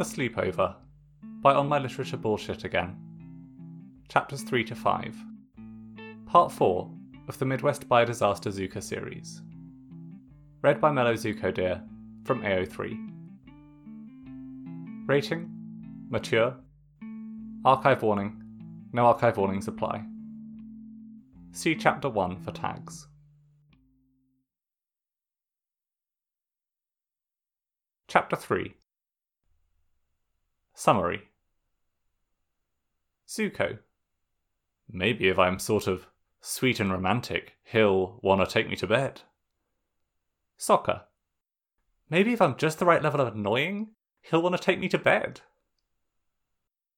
The Sleepover by On My Literature Bullshit Again. Chapters 3 to 5. Part 4 of the Midwest Bi Disaster Zukka series. Read by Mellow Zuko Deer from AO3. Rating Mature. Archive warning. No archive warnings apply. See Chapter 1 for tags. Chapter 3 Summary Zuko. Maybe if I'm sort of sweet and romantic, he'll want to take me to bed. Sokka. Maybe if I'm just the right level of annoying, he'll want to take me to bed.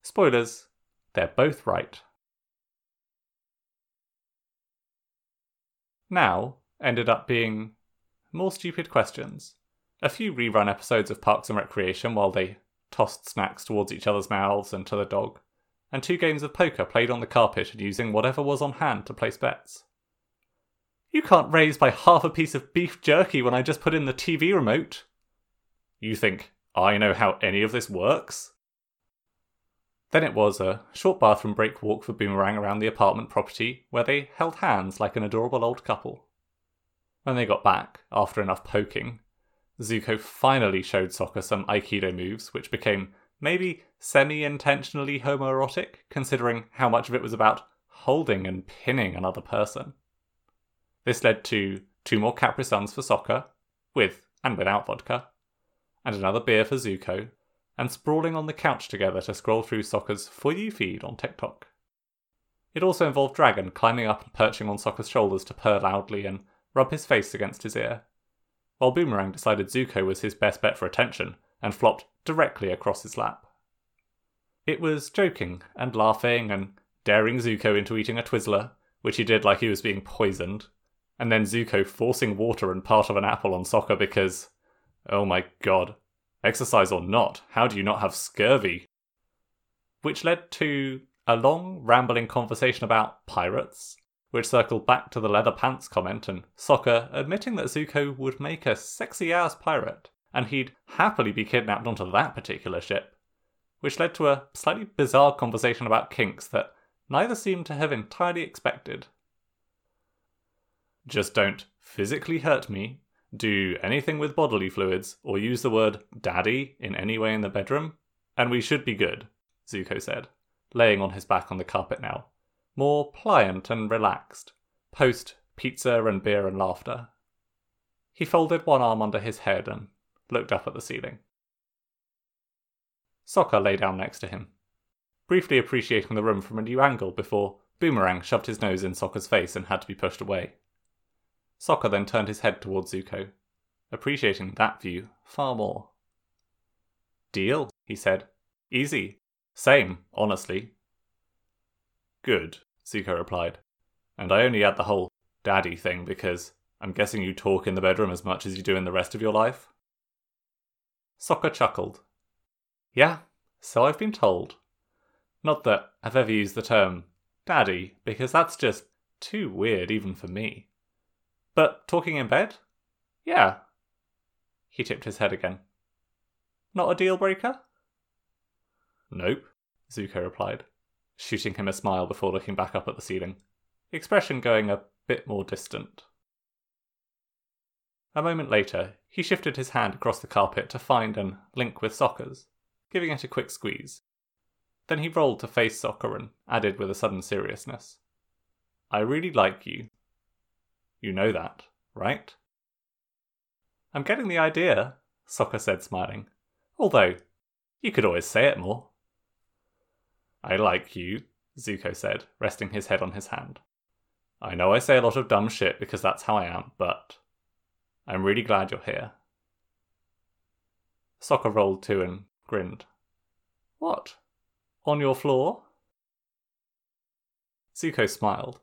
Spoilers, they're both right. Now ended up being more stupid questions a few rerun episodes of Parks and Recreation while they tossed snacks towards each other's mouths and to the dog, and two games of poker played on the carpet and using whatever was on hand to place bets. You can't raise by half a piece of beef jerky when I just put in the TV remote. You think I know how any of this works? Then it was a short bathroom break walk for Boomerang around the apartment property where they held hands like an adorable old couple. When they got back, after enough poking, Zuko finally showed Sokka some Aikido moves, which became maybe semi intentionally homoerotic, considering how much of it was about holding and pinning another person. This led to two more Capri Suns for Sokka, with and without vodka, and another beer for Zuko, and sprawling on the couch together to scroll through Sokka's For You feed on TikTok. It also involved Dragon climbing up and perching on Sokka's shoulders to purr loudly and rub his face against his ear, while Boomerang decided Zuko was his best bet for attention and flopped directly across his lap. It was joking and laughing and daring Zuko into eating a Twizzler, which he did like he was being poisoned, and then Zuko forcing water and part of an apple on Sokka because, oh my god, exercise or not, how do you not have scurvy? Which led to a long, rambling conversation about pirates which circled back to the leather pants comment and Sokka admitting that Zuko would make a sexy ass pirate, and he'd happily be kidnapped onto that particular ship, which led to a slightly bizarre conversation about kinks that neither seemed to have entirely expected. Just don't physically hurt me, do anything with bodily fluids, or use the word daddy in any way in the bedroom, and we should be good, Zuko said, laying on his back on the carpet now more pliant and relaxed, post pizza and beer and laughter. He folded one arm under his head and looked up at the ceiling. Sokka lay down next to him, briefly appreciating the room from a new angle before Boomerang shoved his nose in Sokka's face and had to be pushed away. Sokka then turned his head towards Zuko, appreciating that view far more. Deal, he said. Easy. Same, honestly. Good, Zuko replied. And I only add the whole daddy thing because I'm guessing you talk in the bedroom as much as you do in the rest of your life? Sokka chuckled. Yeah, so I've been told. Not that I've ever used the term daddy, because that's just too weird even for me. But talking in bed? Yeah. He tipped his head again. Not a deal breaker? Nope, Zuko replied shooting him a smile before looking back up at the ceiling, the expression going a bit more distant. A moment later, he shifted his hand across the carpet to find and link with Sokka's, giving it a quick squeeze. Then he rolled to face Sokka and added with a sudden seriousness, I really like you. You know that, right? I'm getting the idea, Sokka said, smiling. Although, you could always say it more. I like you, Zuko said, resting his head on his hand. I know I say a lot of dumb shit because that's how I am, but I'm really glad you're here. Sokka rolled to and grinned. What? On your floor? Zuko smiled,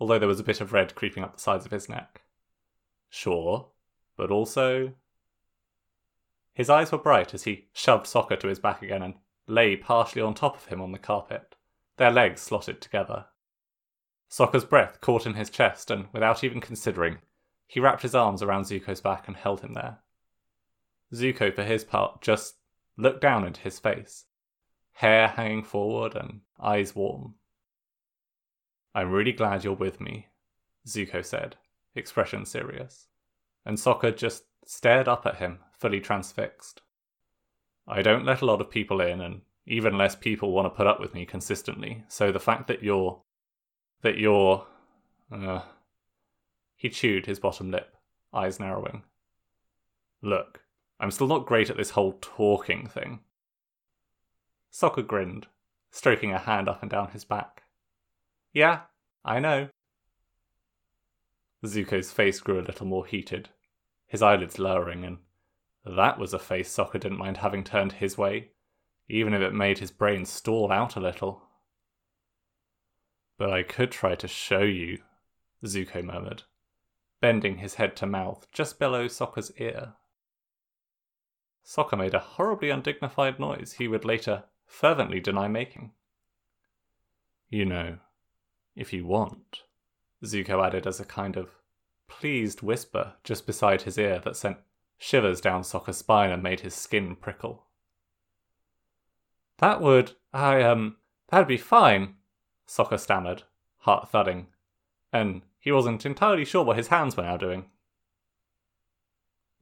although there was a bit of red creeping up the sides of his neck. Sure, but also. His eyes were bright as he shoved Sokka to his back again and lay partially on top of him on the carpet, their legs slotted together. Sokka's breath caught in his chest, and without even considering, he wrapped his arms around Zuko's back and held him there. Zuko, for his part, just looked down into his face, hair hanging forward and eyes warm. I'm really glad you're with me, Zuko said, expression serious, and Sokka just stared up at him, fully transfixed. I don't let a lot of people in, and even less people want to put up with me consistently, so the fact that you're. that you're. Uh, he chewed his bottom lip, eyes narrowing. Look, I'm still not great at this whole talking thing. Sokka grinned, stroking a hand up and down his back. Yeah, I know. Zuko's face grew a little more heated, his eyelids lowering, and that was a face Sokka didn't mind having turned his way, even if it made his brain stall out a little. But I could try to show you, Zuko murmured, bending his head to mouth just below Sokka's ear. Sokka made a horribly undignified noise he would later fervently deny making. You know, if you want, Zuko added as a kind of pleased whisper just beside his ear that sent shivers down Sokka's spine and made his skin prickle. That would, I, um, that'd be fine, Sokka stammered, heart thudding, and he wasn't entirely sure what his hands were now doing.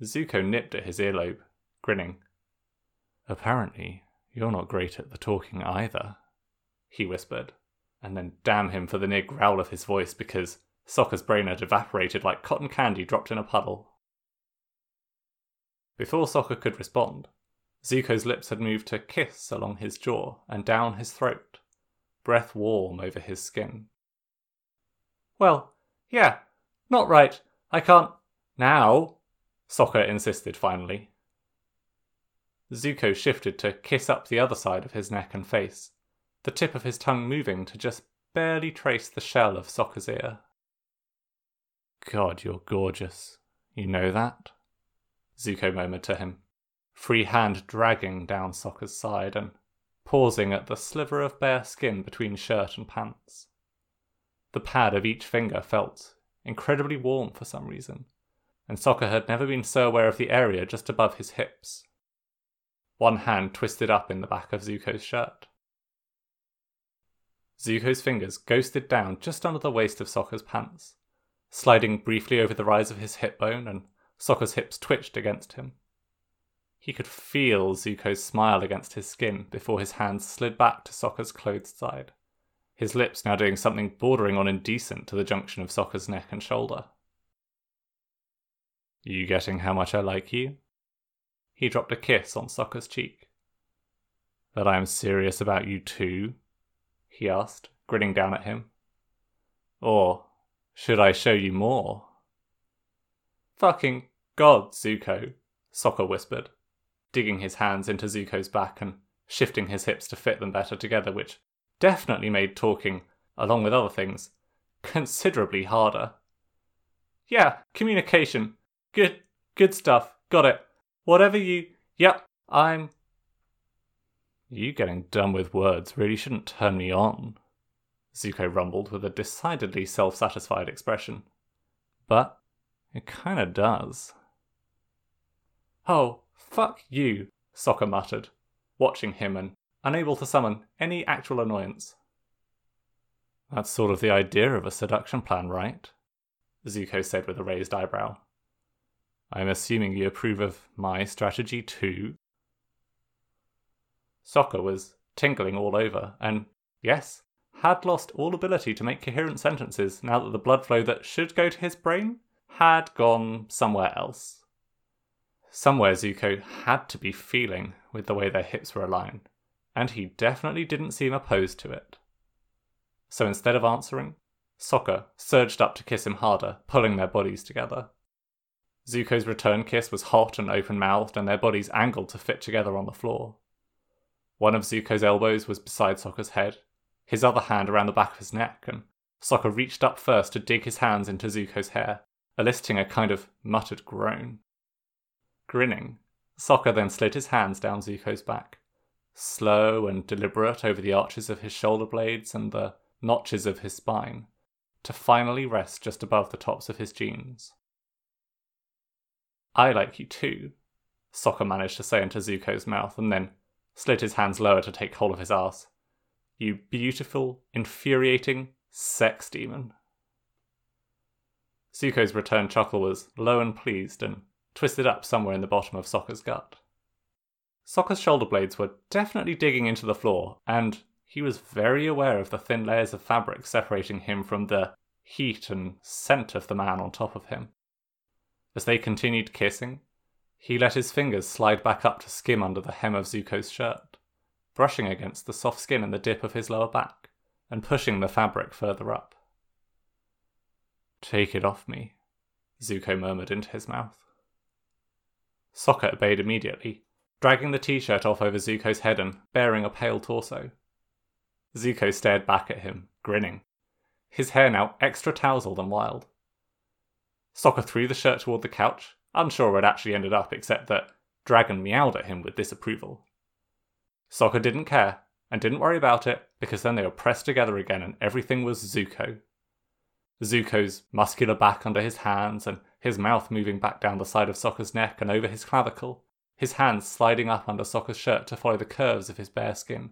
Zuko nipped at his earlobe, grinning. Apparently, you're not great at the talking either, he whispered and then damn him for the near growl of his voice because Sokka's brain had evaporated like cotton candy dropped in a puddle. Before Sokka could respond, Zuko's lips had moved to kiss along his jaw and down his throat, breath warm over his skin. Well, yeah, not right. I can't. Now, Sokka insisted finally. Zuko shifted to kiss up the other side of his neck and face, the tip of his tongue moving to just barely trace the shell of Sokka's ear. God, you're gorgeous. You know that? Zuko murmured to him, free hand dragging down Sokka's side and pausing at the sliver of bare skin between shirt and pants. The pad of each finger felt incredibly warm for some reason, and Sokka had never been so aware of the area just above his hips. One hand twisted up in the back of Zuko's shirt. Zuko's fingers ghosted down just under the waist of Sokka's pants, sliding briefly over the rise of his hip bone, and Sokka's hips twitched against him. He could feel Zuko's smile against his skin before his hands slid back to Sokka's clothed side, his lips now doing something bordering on indecent to the junction of Sokka's neck and shoulder. You getting how much I like you? He dropped a kiss on Sokka's cheek. That I am serious about you too, he asked, grinning down at him. Or should I show you more? Fucking God, Zuko, Sokka whispered, digging his hands into Zuko's back and shifting his hips to fit them better together, which definitely made talking, along with other things, considerably harder. Yeah, communication. Good, good stuff. Got it. Whatever you. Yep, I'm. You getting done with words really shouldn't turn me on, Zuko rumbled with a decidedly self satisfied expression. But it kinda does. Oh, fuck you, Sokka muttered, watching him and unable to summon any actual annoyance. That's sort of the idea of a seduction plan, right? Zuko said with a raised eyebrow. I'm assuming you approve of my strategy too? Sokka was tingling all over, and yes, had lost all ability to make coherent sentences now that the blood flow that should go to his brain had gone somewhere else. Somewhere Zuko had to be feeling with the way their hips were aligned, and he definitely didn't seem opposed to it. So instead of answering, Sokka surged up to kiss him harder, pulling their bodies together. Zuko's return kiss was hot and open mouthed, and their bodies angled to fit together on the floor. One of Zuko's elbows was beside Sokka's head, his other hand around the back of his neck, and Sokka reached up first to dig his hands into Zuko's hair, eliciting a kind of muttered groan. Grinning, Sokka then slid his hands down Zuko's back, slow and deliberate over the arches of his shoulder blades and the notches of his spine, to finally rest just above the tops of his jeans. I like you too, Sokka managed to say into Zuko's mouth, and then slid his hands lower to take hold of his ass. You beautiful, infuriating sex demon. Zuko's return chuckle was low and pleased and twisted up somewhere in the bottom of Sokka's gut. Sokka's shoulder blades were definitely digging into the floor, and he was very aware of the thin layers of fabric separating him from the heat and scent of the man on top of him. As they continued kissing, he let his fingers slide back up to skim under the hem of Zuko's shirt, brushing against the soft skin and the dip of his lower back, and pushing the fabric further up. Take it off me, Zuko murmured into his mouth. Sokka obeyed immediately, dragging the t shirt off over Zuko's head and baring a pale torso. Zuko stared back at him, grinning, his hair now extra tousled and wild. Sokka threw the shirt toward the couch, unsure where it actually ended up, except that Dragon meowed at him with disapproval. Sokka didn't care, and didn't worry about it, because then they were pressed together again and everything was Zuko. Zuko's muscular back under his hands, and his mouth moving back down the side of Sokka's neck and over his clavicle, his hands sliding up under Sokka's shirt to follow the curves of his bare skin,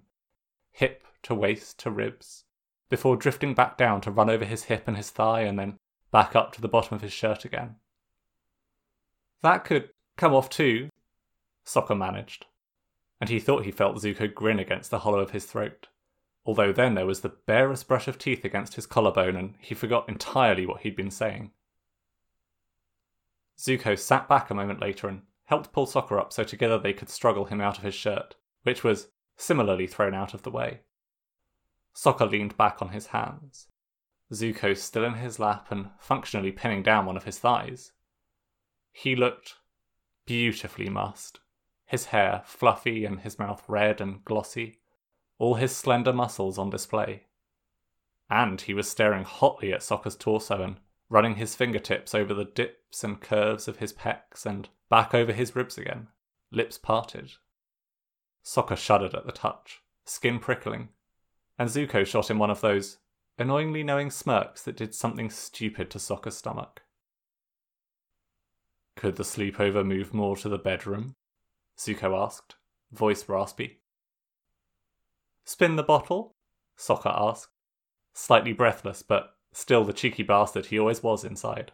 hip to waist to ribs, before drifting back down to run over his hip and his thigh and then back up to the bottom of his shirt again. That could come off too, Sokka managed, and he thought he felt Zuko grin against the hollow of his throat although then there was the barest brush of teeth against his collarbone and he forgot entirely what he'd been saying. Zuko sat back a moment later and helped pull Sokka up so together they could struggle him out of his shirt, which was similarly thrown out of the way. Sokka leaned back on his hands, Zuko still in his lap and functionally pinning down one of his thighs. He looked beautifully mussed, his hair fluffy and his mouth red and glossy all his slender muscles on display. And he was staring hotly at Sokka's torso and running his fingertips over the dips and curves of his pecs and back over his ribs again, lips parted. Sokka shuddered at the touch, skin prickling, and Zuko shot him one of those annoyingly knowing smirks that did something stupid to Sokka's stomach. Could the sleepover move more to the bedroom? Zuko asked, voice raspy. Spin the bottle? Sokka asked, slightly breathless, but still the cheeky bastard he always was inside.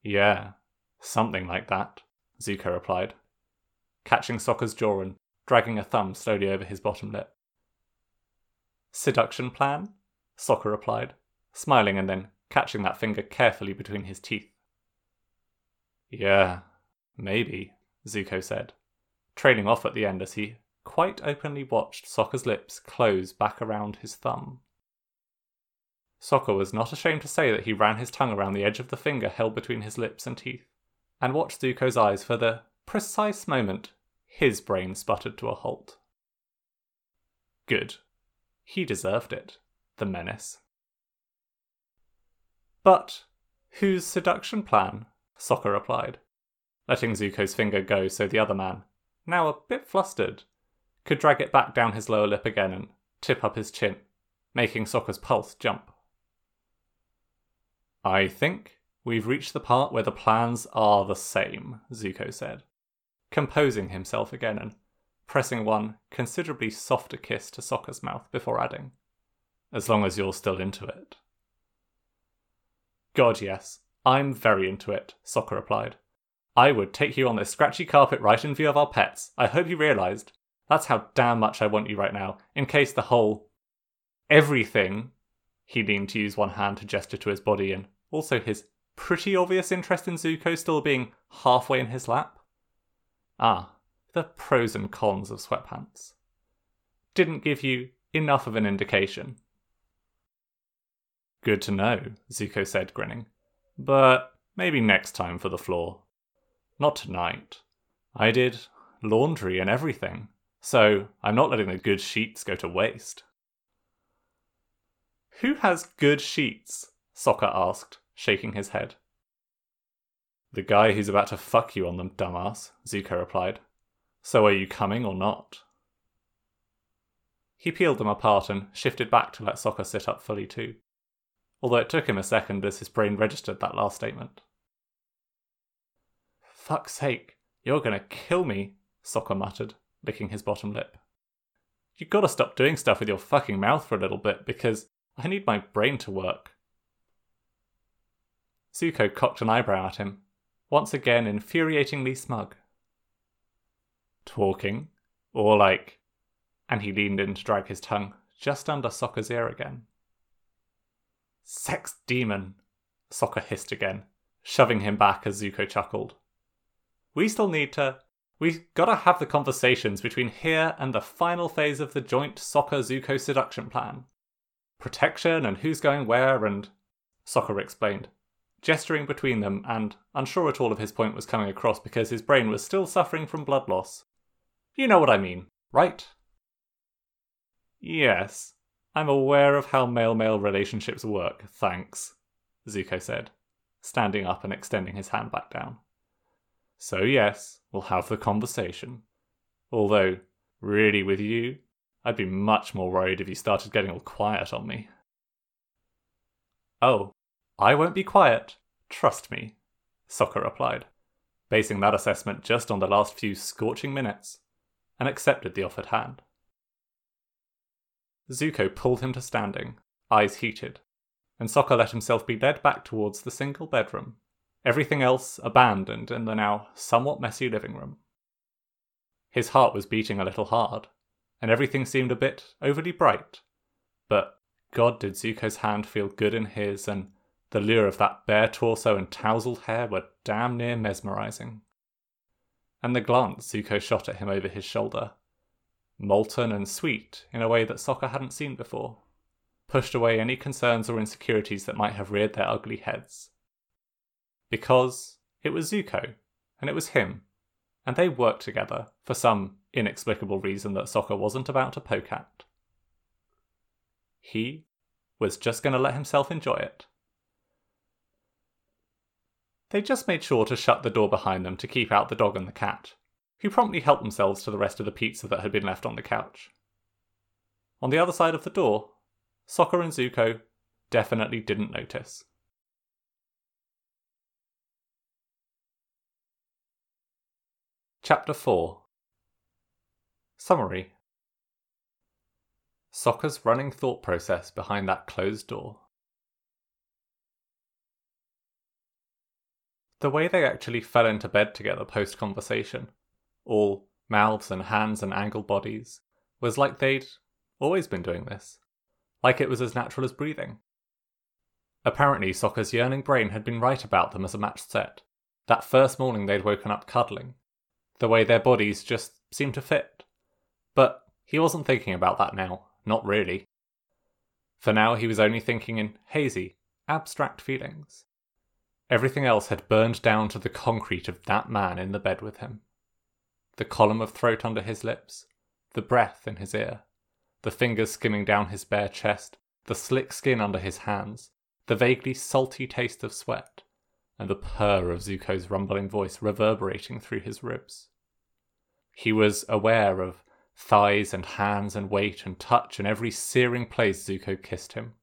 Yeah, something like that, Zuko replied, catching Sokka's jaw and dragging a thumb slowly over his bottom lip. Seduction plan? Sokka replied, smiling and then catching that finger carefully between his teeth. Yeah, maybe, Zuko said, trailing off at the end as he quite openly watched Sokka's lips close back around his thumb. Sokka was not ashamed to say that he ran his tongue around the edge of the finger held between his lips and teeth, and watched Zuko's eyes for the precise moment his brain sputtered to a halt. Good. He deserved it, the menace. But whose seduction plan? Sokka replied, letting Zuko's finger go so the other man, now a bit flustered, could drag it back down his lower lip again and tip up his chin, making Sokka's pulse jump. I think we've reached the part where the plans are the same, Zuko said, composing himself again and pressing one considerably softer kiss to Sokka's mouth before adding, As long as you're still into it. God, yes, I'm very into it, Sokka replied. I would take you on this scratchy carpet right in view of our pets. I hope you realised. That's how damn much I want you right now. In case the whole everything, he leaned to use one hand to gesture to his body and also his pretty obvious interest in Zuko still being halfway in his lap. Ah, the pros and cons of sweatpants. Didn't give you enough of an indication. Good to know, Zuko said, grinning. But maybe next time for the floor. Not tonight. I did laundry and everything. So I'm not letting the good sheets go to waste. Who has good sheets? Sokka asked, shaking his head. The guy who's about to fuck you on them, dumbass, Zuko replied. So are you coming or not? He peeled them apart and shifted back to let Sokka sit up fully too, although it took him a second as his brain registered that last statement. Fuck's sake, You're gonna kill me, Sokka muttered, licking his bottom lip. You gotta stop doing stuff with your fucking mouth for a little bit because I need my brain to work. Zuko cocked an eyebrow at him, once again infuriatingly smug. Talking? Or like. And he leaned in to drag his tongue just under Sokka's ear again. Sex demon, Sokka hissed again, shoving him back as Zuko chuckled. We still need to. We've gotta have the conversations between here and the final phase of the joint Sokka Zuko seduction plan. Protection and who's going where and. Sokka explained, gesturing between them and unsure at all if his point was coming across because his brain was still suffering from blood loss. You know what I mean, right? Yes, I'm aware of how male male relationships work, thanks, Zuko said, standing up and extending his hand back down. So, yes, we'll have the conversation. Although, really, with you, I'd be much more worried if you started getting all quiet on me. Oh, I won't be quiet. Trust me, Sokka replied, basing that assessment just on the last few scorching minutes, and accepted the offered hand. Zuko pulled him to standing, eyes heated, and Sokka let himself be led back towards the single bedroom, everything else abandoned in the now somewhat messy living room. His heart was beating a little hard, and everything seemed a bit overly bright, but God did Zuko's hand feel good in his, and the lure of that bare torso and tousled hair were damn near mesmerizing. And the glance Zuko shot at him over his shoulder molten and sweet in a way that Sokka hadn't seen before, pushed away any concerns or insecurities that might have reared their ugly heads. Because it was Zuko, and it was him, and they worked together for some inexplicable reason that Sokka wasn't about to poke at. He was just going to let himself enjoy it. They just made sure to shut the door behind them to keep out the dog and the cat, who promptly helped themselves to the rest of the pizza that had been left on the couch. On the other side of the door, Sokka and Zuko definitely didn't notice. Chapter 4 Summary Sokka's running thought process behind that closed door. The way they actually fell into bed together post conversation all mouths and hands and angled bodies, was like they'd always been doing this, like it was as natural as breathing. Apparently, Sokka's yearning brain had been right about them as a matched set. That first morning they'd woken up cuddling, the way their bodies just seemed to fit. But he wasn't thinking about that now, not really. For now, he was only thinking in hazy, abstract feelings. Everything else had burned down to the concrete of that man in the bed with him the column of throat under his lips, the breath in his ear, the fingers skimming down his bare chest, the slick skin under his hands, the vaguely salty taste of sweat, and the purr of Zuko's rumbling voice reverberating through his ribs. He was aware of thighs and hands and weight and touch in every searing place Zuko kissed him,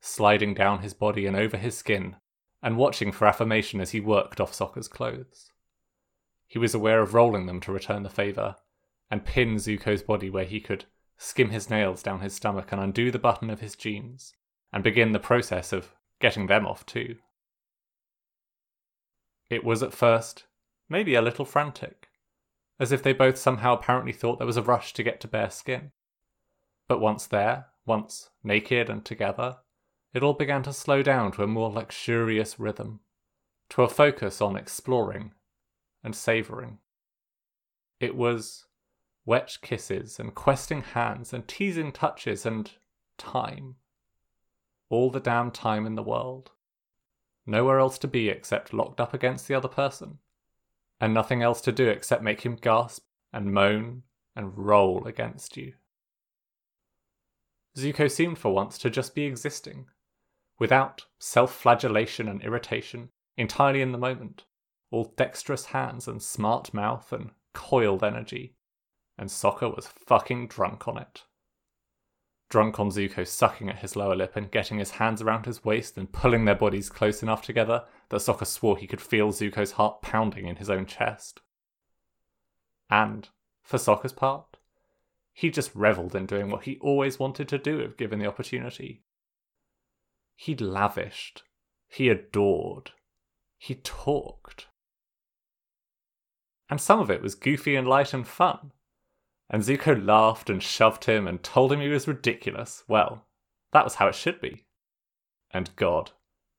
sliding down his body and over his skin, and watching for affirmation as he worked off Sokka's clothes. He was aware of rolling them to return the favour, and pin Zuko's body where he could skim his nails down his stomach and undo the button of his jeans, and begin the process of getting them off too. It was at first maybe a little frantic, as if they both somehow apparently thought there was a rush to get to bare skin. But once there, once naked and together, it all began to slow down to a more luxurious rhythm, to a focus on exploring and savouring. It was wet kisses and questing hands and teasing touches and time. All the damn time in the world. Nowhere else to be except locked up against the other person, and nothing else to do except make him gasp and moan and roll against you. Zuko seemed for once to just be existing, without self flagellation and irritation, entirely in the moment all dexterous hands and smart mouth and coiled energy, and Sokka was fucking drunk on it. Drunk on Zuko sucking at his lower lip and getting his hands around his waist and pulling their bodies close enough together that Sokka swore he could feel Zuko's heart pounding in his own chest. And, for Sokka's part, he just revelled in doing what he always wanted to do if given the opportunity. He lavished, he adored, he talked. And some of it was goofy and light and fun. And Zuko laughed and shoved him and told him he was ridiculous. Well, that was how it should be. And God,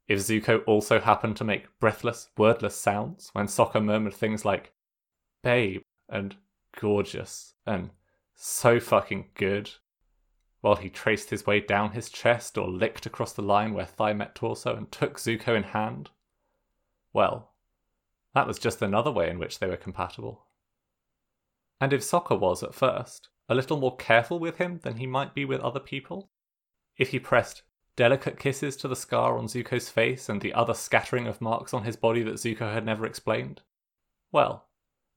if Zuko also happened to make breathless, wordless sounds when Sokka murmured things like babe and gorgeous and so fucking good, while he traced his way down his chest or licked across the line where thigh met torso and took Zuko in hand, well, that was just another way in which they were compatible. And if Sokka was, at first, a little more careful with him than he might be with other people, if he pressed delicate kisses to the scar on Zuko's face and the other scattering of marks on his body that Zuko had never explained, well,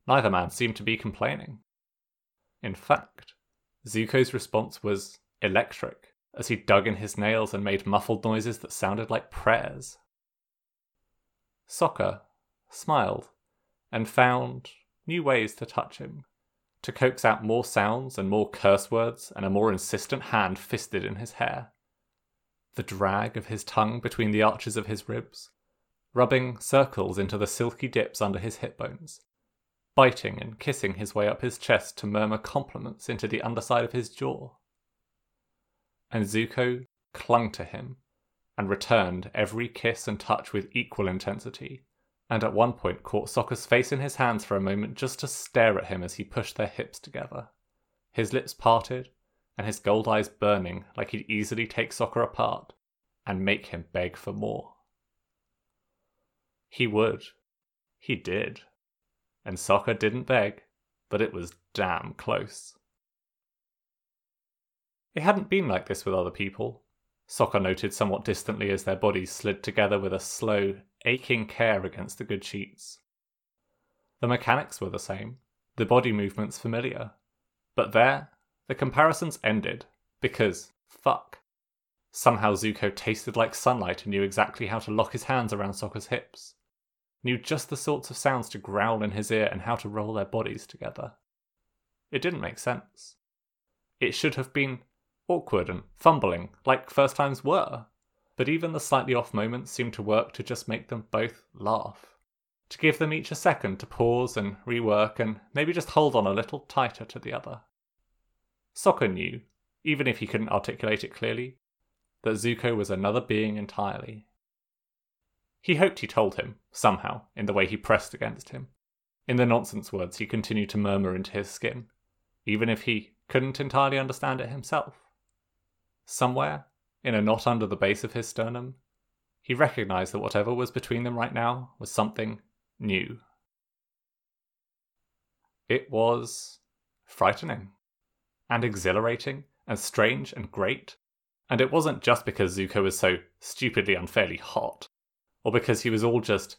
neither man seemed to be complaining. In fact, Zuko's response was electric as he dug in his nails and made muffled noises that sounded like prayers. Sokka smiled and found new ways to touch him, to coax out more sounds and more curse words and a more insistent hand fisted in his hair. The drag of his tongue between the arches of his ribs, rubbing circles into the silky dips under his hip bones, biting and kissing his way up his chest to murmur compliments into the underside of his jaw. And Zuko clung to him and returned every kiss and touch with equal intensity, and at one point caught Sokka's face in his hands for a moment just to stare at him as he pushed their hips together. His lips parted, and his gold eyes burning like he'd easily take Sokka apart and make him beg for more. He would. He did and Sokka didn't beg, but it was damn close. It hadn't been like this with other people. Sokka noted somewhat distantly as their bodies slid together with a slow, aching care against the good sheets. The mechanics were the same, the body movements familiar. But there, the comparisons ended, because, fuck. Somehow Zuko tasted like sunlight and knew exactly how to lock his hands around Sokka's hips knew just the sorts of sounds to growl in his ear and how to roll their bodies together. It didn't make sense. It should have been awkward and fumbling, like first times were, but even the slightly off moments seemed to work to just make them both laugh. To give them each a second to pause and rework and maybe just hold on a little tighter to the other. Sokka knew, even if he couldn't articulate it clearly, that Zuko was another being entirely, he hoped he told him, somehow, in the way he pressed against him. In the nonsense words he continued to murmur into his skin, even if he couldn't entirely understand it himself. Somewhere, in a knot under the base of his sternum, he recognized that whatever was between them right now was something new. It was frightening, and exhilarating, and strange and great. And it wasn't just because Zuko was so stupidly unfairly hot or because he was all just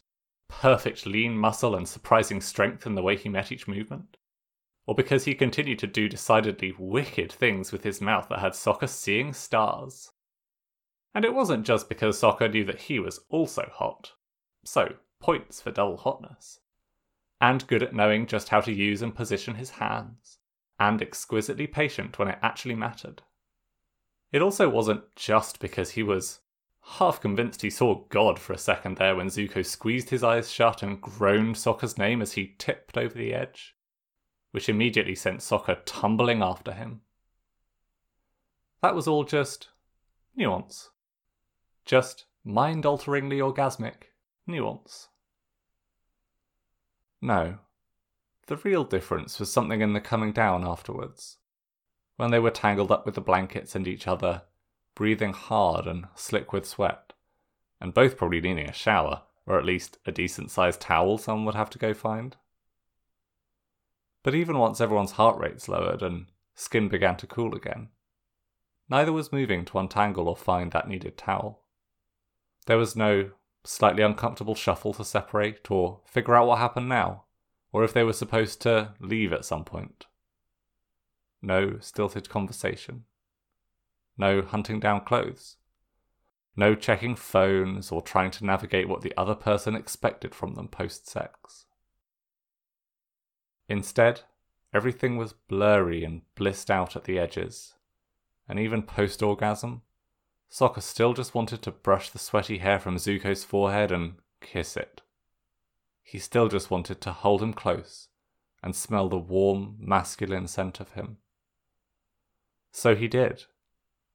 perfect lean muscle and surprising strength in the way he met each movement, or because he continued to do decidedly wicked things with his mouth that had Sokka seeing stars. And it wasn't just because Sokka knew that he was also hot. So, points for double hotness. And good at knowing just how to use and position his hands, and exquisitely patient when it actually mattered. It also wasn't just because he was half convinced he saw God for a second there when Zuko squeezed his eyes shut and groaned Sokka's name as he tipped over the edge, which immediately sent Sokka tumbling after him. That was all just nuance. Just mind alteringly orgasmic nuance. No. The real difference was something in the coming down afterwards. When they were tangled up with the blankets and each other, breathing hard and slick with sweat, and both probably needing a shower, or at least a decent sized towel someone would have to go find. But even once everyone's heart rates lowered and skin began to cool again, neither was moving to untangle or find that needed towel. There was no slightly uncomfortable shuffle to separate or figure out what happened now, or if they were supposed to leave at some point. No stilted conversation no hunting down clothes. No checking phones or trying to navigate what the other person expected from them post sex. Instead, everything was blurry and blissed out at the edges. And even post orgasm, Sokka still just wanted to brush the sweaty hair from Zuko's forehead and kiss it. He still just wanted to hold him close and smell the warm, masculine scent of him. So he did,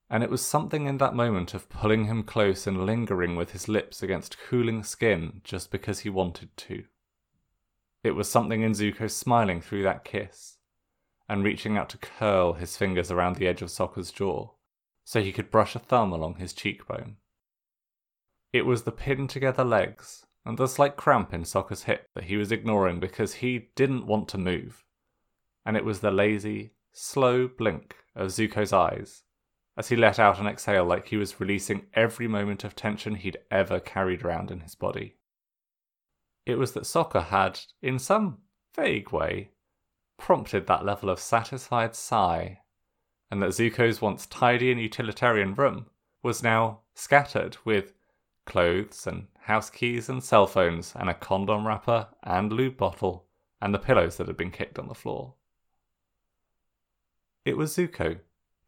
and it was something in that moment of pulling him close and lingering with his lips against cooling skin just because he wanted to. It was something in Zuko smiling through that kiss and reaching out to curl his fingers around the edge of Sokka's jaw so he could brush a thumb along his cheekbone. It was the pinned together legs and the slight cramp in Sokka's hip that he was ignoring because he didn't want to move. And it was the lazy, slow blink of Zuko's eyes as he let out an exhale like he was releasing every moment of tension he'd ever carried around in his body. It was that Sokka had, in some vague way, prompted that level of satisfied sigh, and that Zuko's once tidy and utilitarian room was now scattered with clothes and house keys and cell phones and a condom wrapper and lube bottle and the pillows that had been kicked on the floor. It was Zuko,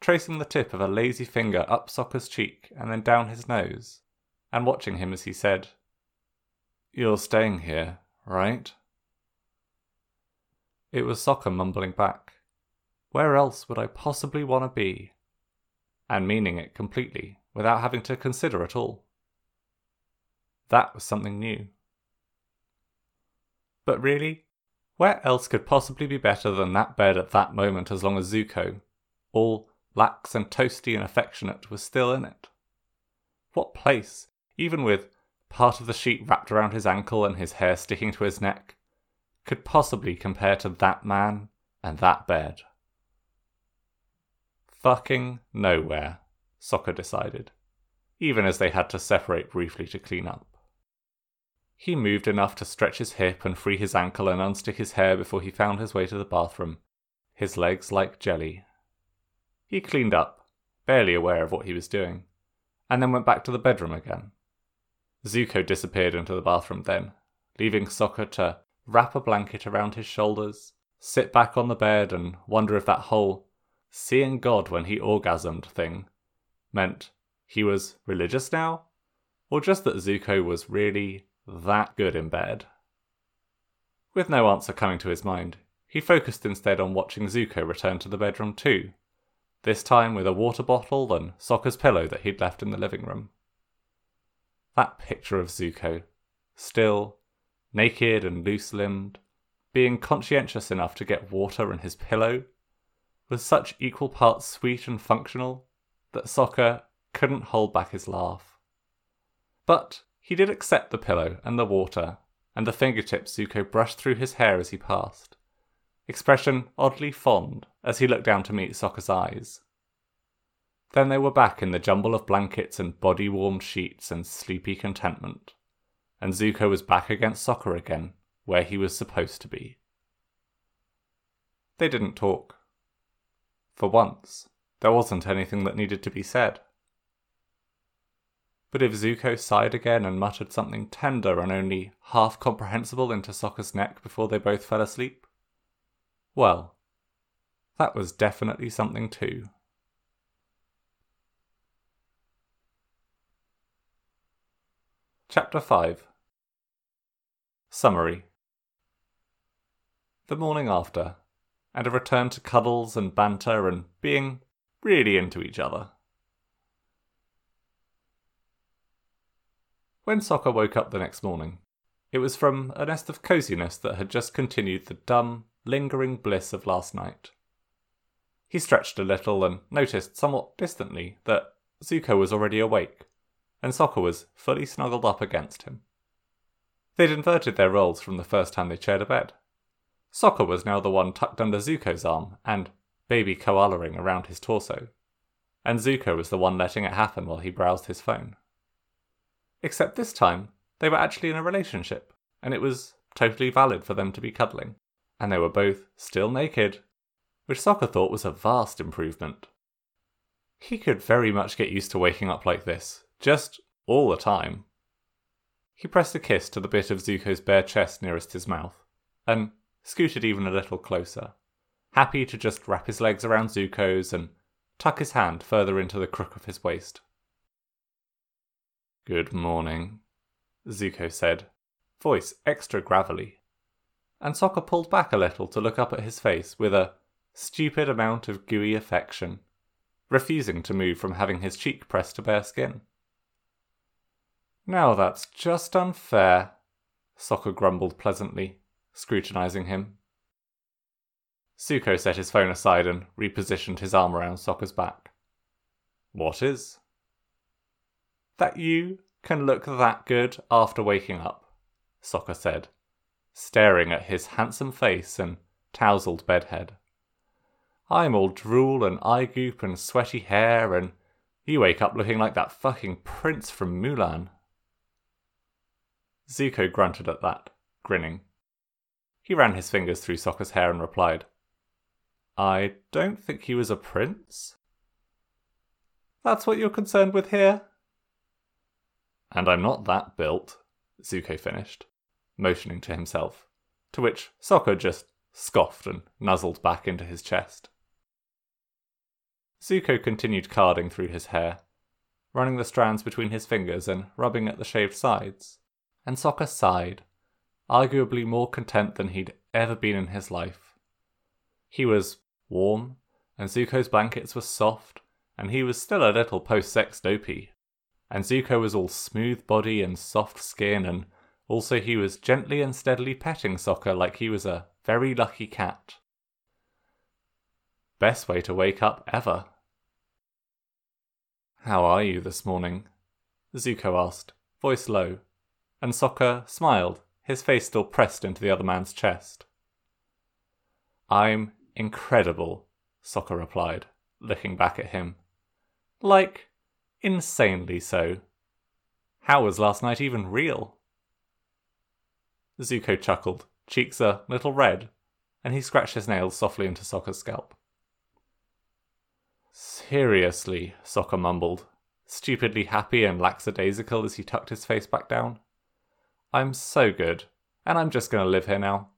tracing the tip of a lazy finger up Sokka's cheek and then down his nose, and watching him as he said, You're staying here, right? It was Sokka mumbling back, Where else would I possibly want to be? And meaning it completely, without having to consider at all. That was something new. But really, where else could possibly be better than that bed at that moment as long as Zuko, all lax and toasty and affectionate, was still in it? What place, even with part of the sheet wrapped around his ankle and his hair sticking to his neck, could possibly compare to that man and that bed? Fucking nowhere, Sokka decided, even as they had to separate briefly to clean up. He moved enough to stretch his hip and free his ankle and unstick his hair before he found his way to the bathroom, his legs like jelly. He cleaned up, barely aware of what he was doing, and then went back to the bedroom again. Zuko disappeared into the bathroom then, leaving Sokka to wrap a blanket around his shoulders, sit back on the bed, and wonder if that whole seeing God when he orgasmed thing meant he was religious now, or just that Zuko was really that good in bed. With no answer coming to his mind, he focused instead on watching Zuko return to the bedroom too, this time with a water bottle and Sokka's pillow that he'd left in the living room. That picture of Zuko, still, naked and loose limbed, being conscientious enough to get water in his pillow, was such equal parts sweet and functional that Sokka couldn't hold back his laugh. But he did accept the pillow and the water, and the fingertips Zuko brushed through his hair as he passed, expression oddly fond as he looked down to meet Sokka's eyes. Then they were back in the jumble of blankets and body warmed sheets and sleepy contentment, and Zuko was back against Sokka again, where he was supposed to be. They didn't talk. For once, there wasn't anything that needed to be said. But if Zuko sighed again and muttered something tender and only half comprehensible into Sokka's neck before they both fell asleep, well, that was definitely something too. Chapter 5 Summary The morning after, and a return to cuddles and banter and being really into each other. When Sokka woke up the next morning, it was from a nest of coziness that had just continued the dumb, lingering bliss of last night. He stretched a little and noticed somewhat distantly that Zuko was already awake, and Sokka was fully snuggled up against him. They'd inverted their roles from the first time they shared a bed. Sokka was now the one tucked under Zuko's arm and baby koalaing around his torso, and Zuko was the one letting it happen while he browsed his phone. Except this time, they were actually in a relationship, and it was totally valid for them to be cuddling. And they were both still naked, which Sokka thought was a vast improvement. He could very much get used to waking up like this, just all the time. He pressed a kiss to the bit of Zuko's bare chest nearest his mouth, and scooted even a little closer, happy to just wrap his legs around Zuko's and tuck his hand further into the crook of his waist. Good morning, Zuko said, voice extra gravelly. And Sokka pulled back a little to look up at his face with a stupid amount of gooey affection, refusing to move from having his cheek pressed to bare skin. Now that's just unfair, Sokka grumbled pleasantly, scrutinizing him. Zuko set his phone aside and repositioned his arm around Sokka's back. What is? That you can look that good after waking up, Sokka said, staring at his handsome face and tousled bedhead. I'm all drool and eye goop and sweaty hair, and you wake up looking like that fucking prince from Mulan. Zuko grunted at that, grinning. He ran his fingers through Sokka's hair and replied, I don't think he was a prince. That's what you're concerned with here? And I'm not that built, Zuko finished, motioning to himself, to which Sokka just scoffed and nuzzled back into his chest. Zuko continued carding through his hair, running the strands between his fingers and rubbing at the shaved sides, and Sokka sighed, arguably more content than he'd ever been in his life. He was warm, and Zuko's blankets were soft, and he was still a little post sex dopey and Zuko was all smooth body and soft skin, and also he was gently and steadily petting Sokka like he was a very lucky cat. Best way to wake up ever. How are you this morning? Zuko asked, voice low, and Sokka smiled, his face still pressed into the other man's chest. I'm incredible, Sokka replied, looking back at him. Like Insanely so. How was last night even real? Zuko chuckled, cheeks a little red, and he scratched his nails softly into Sokka's scalp. Seriously, Sokka mumbled, stupidly happy and lackadaisical as he tucked his face back down. I'm so good, and I'm just gonna live here now.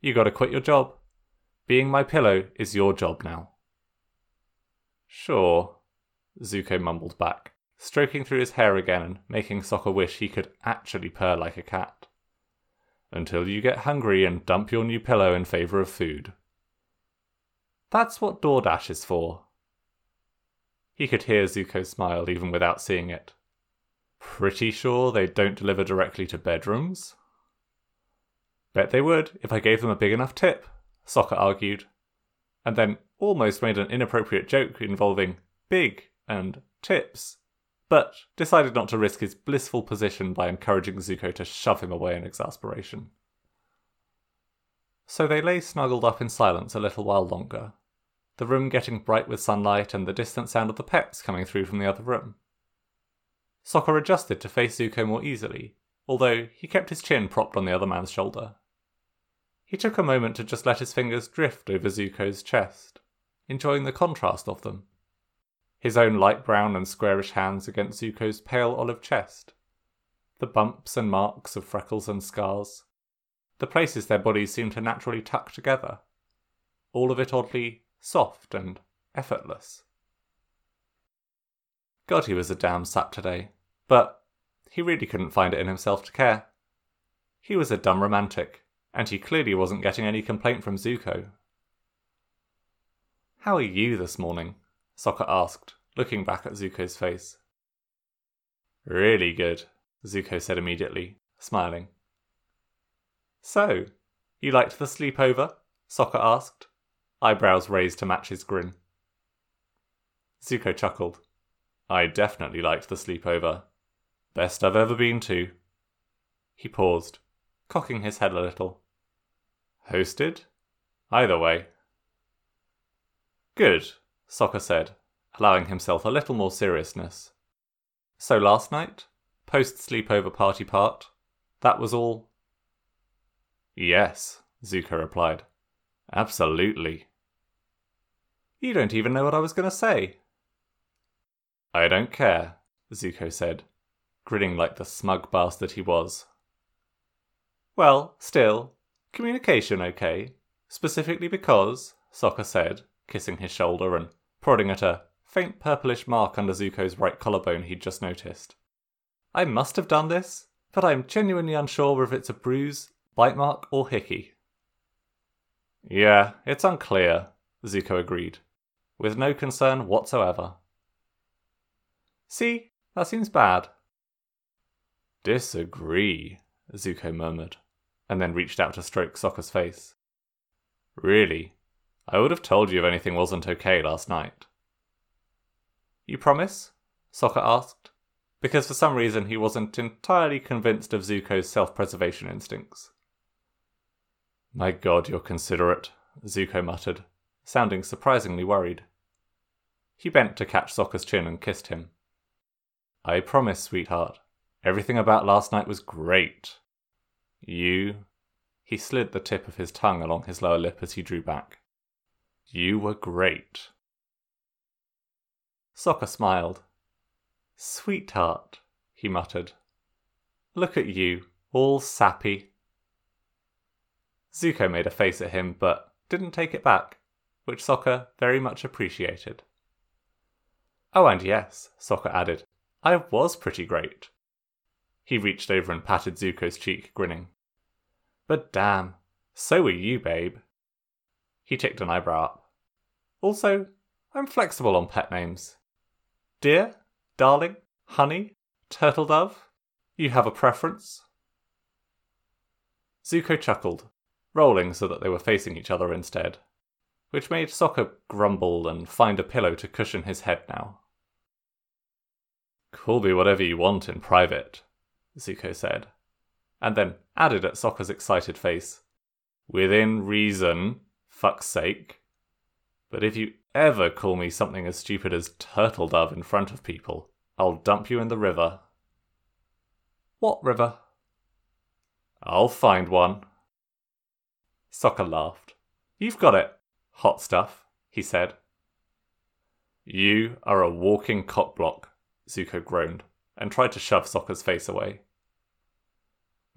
You gotta quit your job. Being my pillow is your job now. Sure, Zuko mumbled back, stroking through his hair again and making Sokka wish he could actually purr like a cat. Until you get hungry and dump your new pillow in favour of food. That's what DoorDash is for. He could hear Zuko smile even without seeing it. Pretty sure they don't deliver directly to bedrooms? Bet they would if I gave them a big enough tip, Sokka argued, and then almost made an inappropriate joke involving big and tips, but decided not to risk his blissful position by encouraging Zuko to shove him away in exasperation. So they lay snuggled up in silence a little while longer, the room getting bright with sunlight and the distant sound of the pets coming through from the other room. Sokka adjusted to face Zuko more easily, although he kept his chin propped on the other man's shoulder. He took a moment to just let his fingers drift over Zuko's chest, enjoying the contrast of them his own light brown and squarish hands against Zuko's pale olive chest. The bumps and marks of freckles and scars. The places their bodies seemed to naturally tuck together. All of it oddly soft and effortless. God, he was a damn sap today, but he really couldn't find it in himself to care. He was a dumb romantic, and he clearly wasn't getting any complaint from Zuko. How are you this morning? Sokka asked, looking back at Zuko's face. Really good, Zuko said immediately, smiling. So, you liked the sleepover? Sokka asked, eyebrows raised to match his grin. Zuko chuckled. I definitely liked the sleepover. Best I've ever been to. He paused, cocking his head a little. Hosted? Either way. Good, Sokka said, allowing himself a little more seriousness. So last night, post sleepover party part, that was all? Yes, Zuko replied. Absolutely. You don't even know what I was going to say. I don't care, Zuko said, grinning like the smug bastard he was. Well, still, communication okay? Specifically because, Sokka said, kissing his shoulder and prodding at a faint purplish mark under Zuko's right collarbone he'd just noticed. I must have done this, but I am genuinely unsure if it's a bruise, bite mark, or hickey. Yeah, it's unclear, Zuko agreed, with no concern whatsoever. See, that seems bad. Disagree, Zuko murmured, and then reached out to stroke Sokka's face. Really? I would have told you if anything wasn't okay last night. You promise? Sokka asked, because for some reason he wasn't entirely convinced of Zuko's self preservation instincts. My god, you're considerate, Zuko muttered, sounding surprisingly worried. He bent to catch Sokka's chin and kissed him. I promise, sweetheart. Everything about last night was great. You. He slid the tip of his tongue along his lower lip as he drew back. You were great. Sokka smiled. Sweetheart, he muttered. Look at you, all sappy. Zuko made a face at him, but didn't take it back, which Sokka very much appreciated. Oh, and yes, Sokka added, I was pretty great. He reached over and patted Zuko's cheek, grinning. But damn, so were you, babe. He ticked an eyebrow up. Also, I'm flexible on pet names. Dear, darling, honey, turtle dove, you have a preference? Zuko chuckled, rolling so that they were facing each other instead, which made Sokka grumble and find a pillow to cushion his head now. Call me whatever you want in private, Zuko said, and then added at Sokka's excited face, Within reason, fuck's sake. But if you ever call me something as stupid as turtle dove in front of people, I'll dump you in the river. What river? I'll find one. Sokka laughed. You've got it, hot stuff, he said. You are a walking cockblock, Zuko groaned, and tried to shove Sokka's face away.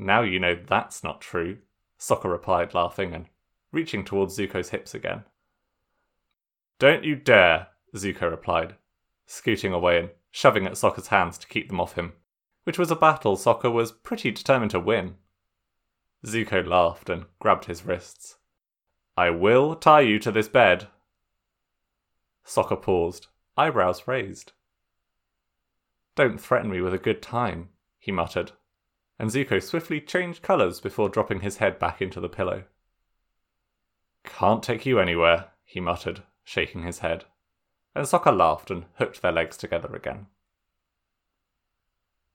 Now you know that's not true, Sokka replied, laughing and reaching towards Zuko's hips again. Don't you dare, Zuko replied, scooting away and shoving at Sokka's hands to keep them off him, which was a battle Sokka was pretty determined to win. Zuko laughed and grabbed his wrists. I will tie you to this bed. Sokka paused, eyebrows raised. Don't threaten me with a good time, he muttered, and Zuko swiftly changed colours before dropping his head back into the pillow. Can't take you anywhere, he muttered, shaking his head, and Sokka laughed and hooked their legs together again.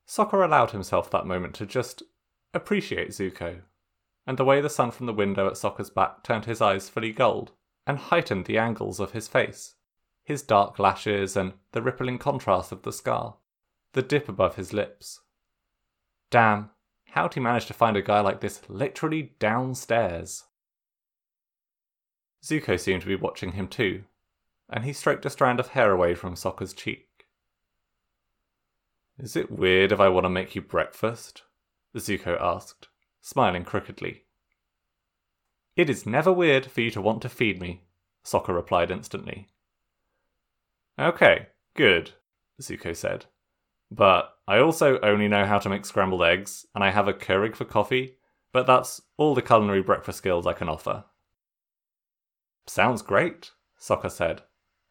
Sokka allowed himself that moment to just appreciate Zuko, and the way the sun from the window at Sokka's back turned his eyes fully gold and heightened the angles of his face, his dark lashes, and the rippling contrast of the scar the dip above his lips. Damn, how'd he manage to find a guy like this literally downstairs? Zuko seemed to be watching him too, and he stroked a strand of hair away from Sokka's cheek. Is it weird if I want to make you breakfast? Zuko asked, smiling crookedly. It is never weird for you to want to feed me, Sokka replied instantly. Okay, good, Zuko said. But I also only know how to make scrambled eggs, and I have a Keurig for coffee, but that's all the culinary breakfast skills I can offer. Sounds great, Sokka said,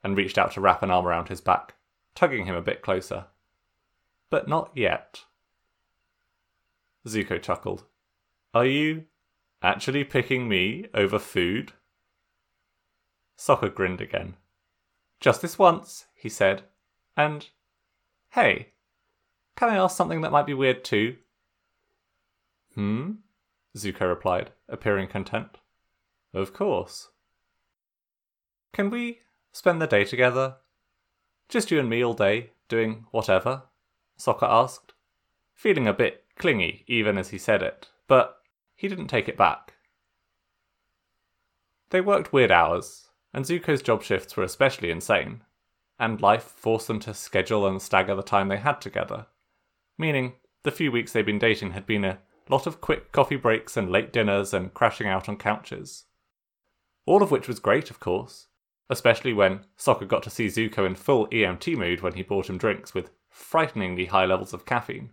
and reached out to wrap an arm around his back, tugging him a bit closer. But not yet. Zuko chuckled. Are you actually picking me over food? Sokka grinned again. Just this once, he said, and hey, can I ask something that might be weird too? Hmm? Zuko replied, appearing content. Of course. Can we spend the day together? Just you and me all day, doing whatever? Sokka asked, feeling a bit clingy even as he said it, but he didn't take it back. They worked weird hours, and Zuko's job shifts were especially insane, and life forced them to schedule and stagger the time they had together meaning the few weeks they'd been dating had been a lot of quick coffee breaks and late dinners and crashing out on couches. All of which was great, of course, especially when Sokka got to see Zuko in full EMT mood when he bought him drinks with frighteningly high levels of caffeine.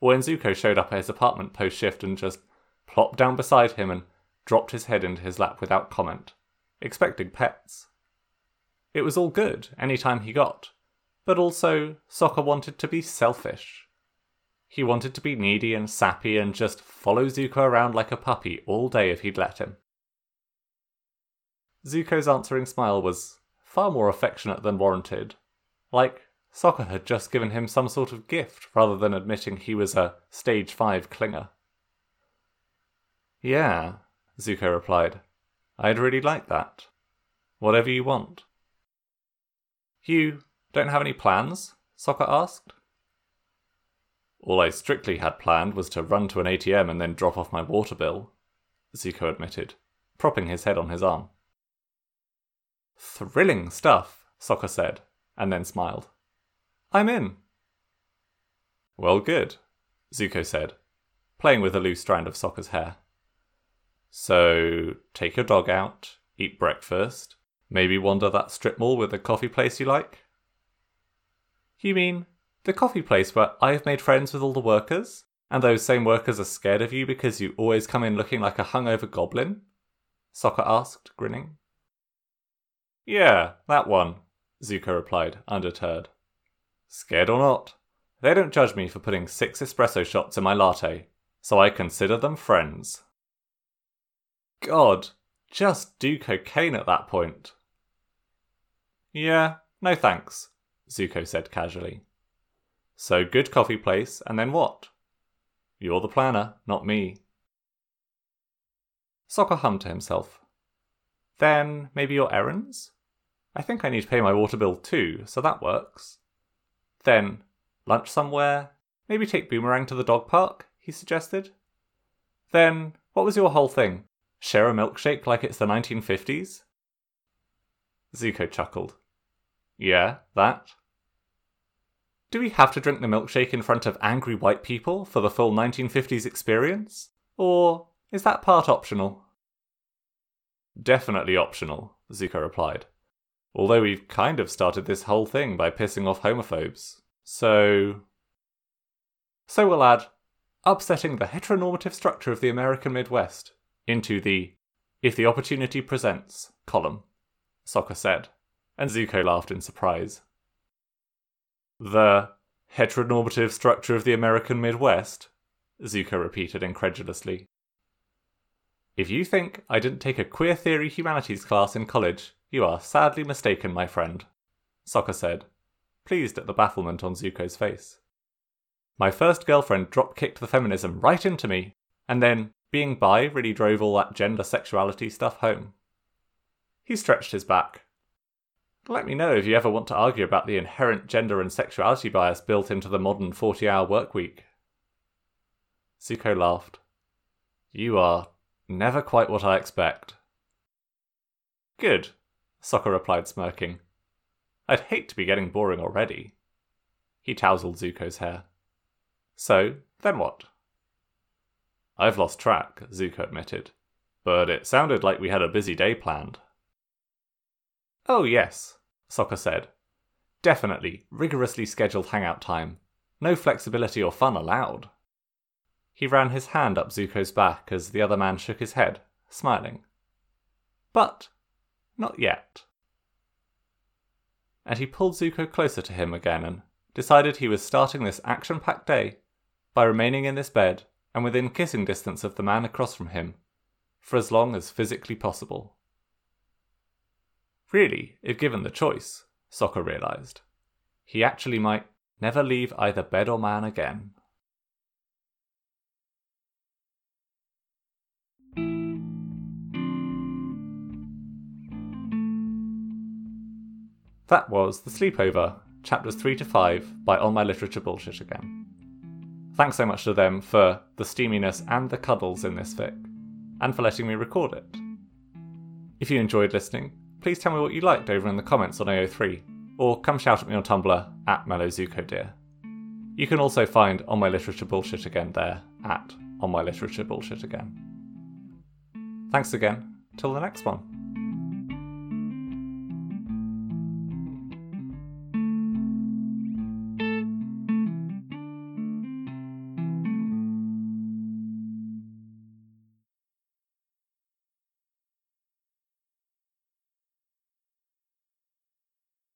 Or when Zuko showed up at his apartment post shift and just plopped down beside him and dropped his head into his lap without comment, expecting pets. It was all good any time he got, but also Sokka wanted to be selfish. He wanted to be needy and sappy and just follow Zuko around like a puppy all day if he'd let him. Zuko's answering smile was far more affectionate than warranted, like Sokka had just given him some sort of gift rather than admitting he was a stage 5 clinger. Yeah, Zuko replied. I'd really like that. Whatever you want. You don't have any plans? Sokka asked. All I strictly had planned was to run to an ATM and then drop off my water bill, Zuko admitted, propping his head on his arm. Thrilling stuff, Sokka said, and then smiled. I'm in. Well, good, Zuko said, playing with a loose strand of Sokka's hair. So, take your dog out, eat breakfast, maybe wander that strip mall with a coffee place you like? You mean the coffee place where I've made friends with all the workers, and those same workers are scared of you because you always come in looking like a hungover goblin? Sokka asked, grinning. Yeah, that one, Zuko replied, undeterred. Scared or not, they don't judge me for putting six espresso shots in my latte, so I consider them friends. God, just do cocaine at that point. Yeah, no thanks, Zuko said casually. So good coffee place, and then what? You're the planner, not me. Sokka hummed to himself. Then maybe your errands? I think I need to pay my water bill too, so that works. Then lunch somewhere? Maybe take Boomerang to the dog park? he suggested. Then what was your whole thing? Share a milkshake like it's the 1950s? Zuko chuckled. Yeah, that. Do we have to drink the milkshake in front of angry white people for the full 1950s experience? Or is that part optional? Definitely optional, Zuko replied. Although we've kind of started this whole thing by pissing off homophobes. So. So we'll add upsetting the heteronormative structure of the American Midwest into the if the opportunity presents column, Sokka said, and Zuko laughed in surprise. The heteronormative structure of the American Midwest? Zuko repeated incredulously. If you think I didn't take a queer theory humanities class in college, you are sadly mistaken, my friend, Sokka said, pleased at the bafflement on Zuko's face. My first girlfriend drop kicked the feminism right into me, and then being bi really drove all that gender sexuality stuff home. He stretched his back, let me know if you ever want to argue about the inherent gender and sexuality bias built into the modern 40 hour work week. Zuko laughed. You are never quite what I expect. Good, Sokka replied, smirking. I'd hate to be getting boring already. He tousled Zuko's hair. So, then what? I've lost track, Zuko admitted, but it sounded like we had a busy day planned. Oh, yes, Sokka said. Definitely, rigorously scheduled hangout time. No flexibility or fun allowed. He ran his hand up Zuko's back as the other man shook his head, smiling. But, not yet. And he pulled Zuko closer to him again and decided he was starting this action packed day by remaining in this bed and within kissing distance of the man across from him for as long as physically possible. Really, if given the choice, Sokka realised, he actually might never leave either bed or man again. That was The Sleepover, chapters 3 to 5 by On My Literature Bullshit Again. Thanks so much to them for the steaminess and the cuddles in this fic, and for letting me record it. If you enjoyed listening, please tell me what you liked over in the comments on AO3, or come shout at me on Tumblr at MellowZukoDeer. You can also find On My Literature Bullshit Again there at On My Literature Bullshit Again. Thanks again, till the next one.